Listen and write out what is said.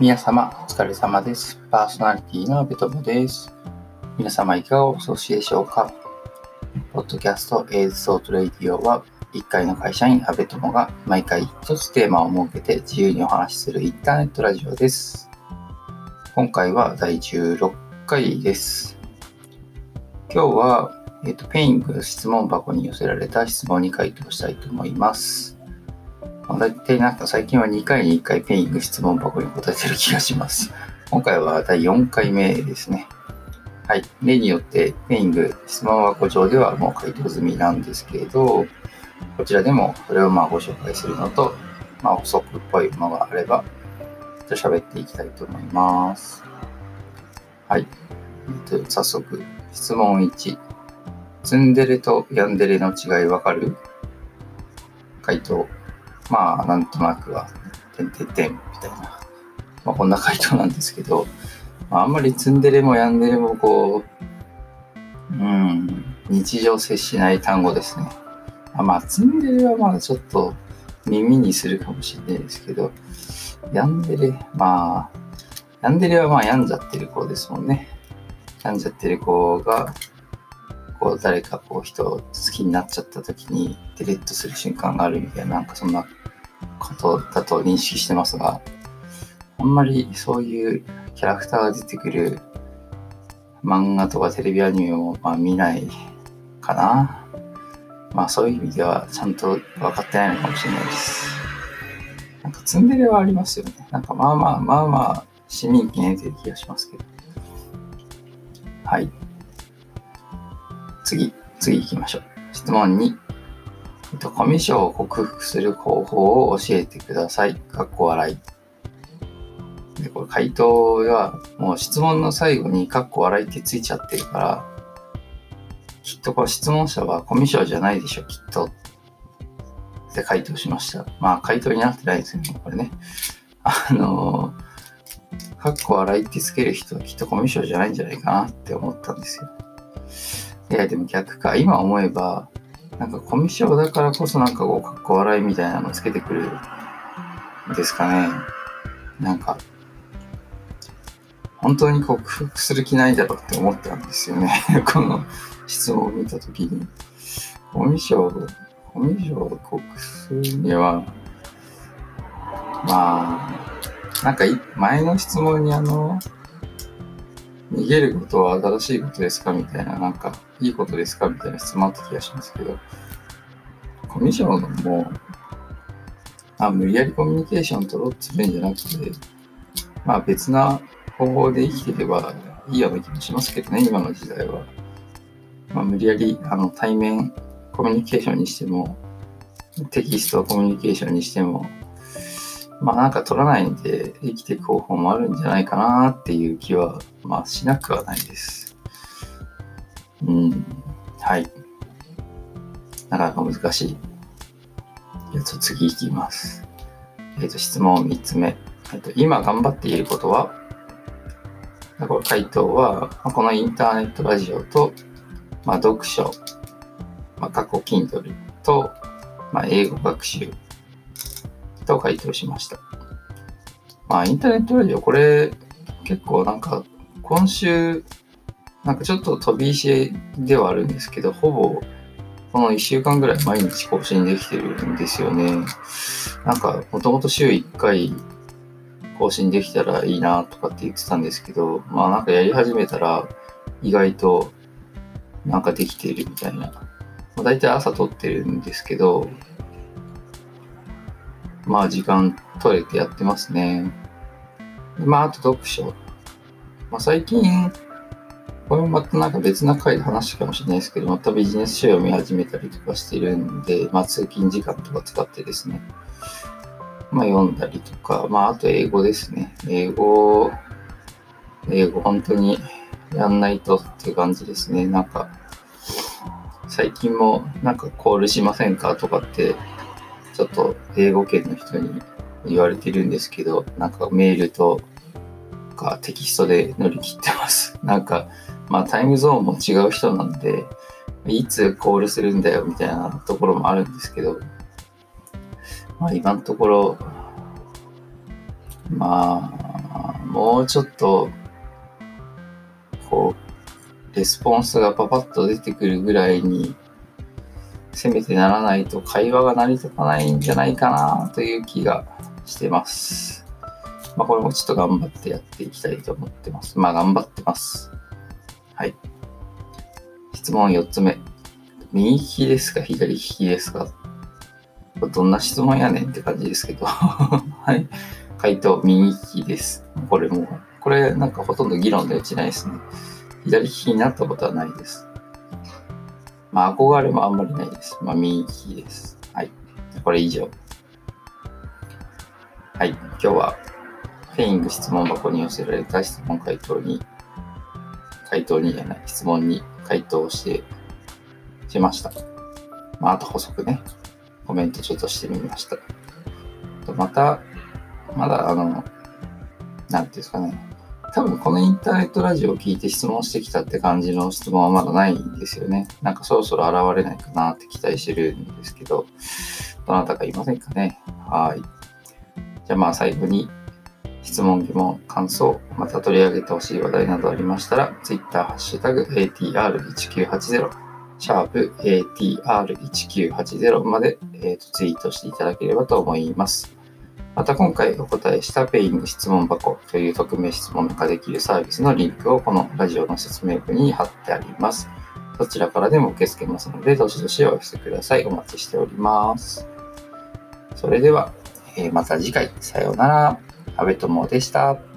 皆様、お疲れ様です。パーソナリティのアベトモです。皆様、いかがお過ごしでしょうか？ポッドキャスト A's Thought Radio は、一介の会社員、アベトモが毎回1つテーマを設けて自由にお話しするインターネットラジオです。今回は第16回です。今日は、えっ、と、 Peing 質問箱に寄せられた質問に回答したいと思います。大体なんか最近は2回に1回 Peing 質問箱に答えてる気がします。今回は第4回目ですね。はい。例によって Peing 質問箱上ではもう回答済みなんですけれど、こちらでもそれをまあご紹介するのと、まあ補足っぽいものがあれば、ちょっと喋っていきたいと思います。はい。えっと、早速、質問1。ツンデレとヤンデレの違いわかる？回答。まあ、なんとなくは、てんてんてんみたいな、まあ、こんな回答なんですけど、まあ、あんまりツンデレもヤンデレもこう、うん、日常接しない単語ですね。あまあ、ツンデレはまだちょっと耳にするかもしれないですけど、ヤンデレ、まあ、ヤンデレはまあ病んじゃってる子ですもんね。病んじゃってる子が、こう誰かこう人を好きになっちゃった時にデレッとする瞬間があるみたいな、なんかそんなことだと認識してますが、あんまりそういうキャラクターが出てくる漫画とかテレビアニメをまあ見ないかな。まあそういう意味ではちゃんと分かってないのかもしれないです。なんかツンデレはありますよね。なんかまあまあまあまあ市民権得てる気がしますけど。はい。次、次行きましょう。質問2。えっと、コミュ障を克服する方法を教えてください。かっこ笑い。で、これ回答は、もう質問の最後にかっこ笑いってついちゃってるから、きっとこの質問者はコミュ障じゃないでしょ、きっと。って回答しました。まあ、回答になってないですよね、これね。あのー、かっこ笑いってつける人はきっとコミュ障じゃないんじゃないかなって思ったんですよ。いや、でも逆か。今思えば、なんかコミュ障だからこそなんかこう、かっこ笑いみたいなのつけてくるですかね。なんか、本当に克服する気ないだろうって思ったんですよね。この質問を見たときに。コミュ障、コミュ障を克服するには、まあ、なんか前の質問にあの、逃げることは新しいことですかみたいな、なんか、いいことですか？みたいな質問あった気がしますけど、コミュ障も、あ、無理やりコミュニケーション取ろうってするんじゃなくて、まあ別な方法で生きてればいいような気もしますけどね、今の時代は。まあ無理やりあの対面コミュニケーションにしても、テキストコミュニケーションにしても、まあなんか取らないんで生きていく方法もあるんじゃないかなっていう気は、まあしなくはないです。うん。はい。なかなか難しい。えっと、次いきます。えっと、質問3つ目。えっと、今頑張っていることは？これ回答は、このインターネットラジオと、まあ、読書、まあ、過去 Kindle と、まあ、英語学習と回答しました。まあ、インターネットラジオ、これ、結構なんか、今週、なんかちょっと飛び石ではあるんですけど、ほぼ、この1週間ぐらい毎日更新できてるんですよね。なんか、もともと週1回更新できたらいいなとかって言ってたんですけど、まあなんかやり始めたら、意外となんかできてるみたいな。まあ、大体朝撮ってるんですけど、まあ時間取れてやってますね。まああと読書。まあ最近、これもまたなんか別な回で話したかもしれないですけど、またビジネス書を読み始めたりとかしてるんで、まあ通勤時間とか使ってですね、まあ読んだりとか、まああと英語ですね。英語、英語本当にやんないとっていう感じですね。なんか、最近もなんかコールしませんかとかってちょっと英語圏の人に言われてるんですけど、なんかメールとかテキストで乗り切ってます。なんか、まあタイムゾーンも違う人なんで、いつコールするんだよみたいなところもあるんですけど、まあ今のところ、まあもうちょっと、こう、レスポンスがパパッと出てくるぐらいに、せめてならないと会話が成り立たないんじゃないかなという気がしてます。まあこれもちょっと頑張ってやっていきたいと思ってます。まあ頑張ってます。はい。質問4つ目。右利きですか左利きですかどんな質問やねんって感じですけど。はい。回答、右利きです。これもう、これなんかほとんど議論で落ちないですね。左利きになったことはないです。まあ、憧れもあんまりないです。まあ、右利きです。はい。これ以上。はい。今日は、フェイング質問箱に寄せられた質問回答に、回答にじゃない、質問に回答して、しました。まあ、あと補足ね。コメントちょっとしてみました。また、まだあの、なんていうんですかね。多分このインターネットラジオを聞いて質問してきたって感じの質問はまだないんですよね。なんかそろそろ現れないかなって期待してるんですけど、どなたかいませんかね。はい。じゃあまあ最後に質問、疑問、感想、また取り上げてほしい話題などありましたら、Twitter、ハッシュタグ、ATR1980、シャープ ATR1980 まで、えーとツイートしていただければと思います。また今回お答えしたペイング質問箱という匿名質問ができるサービスのリンクをこのラジオの説明文に貼ってあります。どちらからでも受け付けますので、どしどしお寄せください。お待ちしております。それでは、えー、また次回、さようなら。阿部友でした。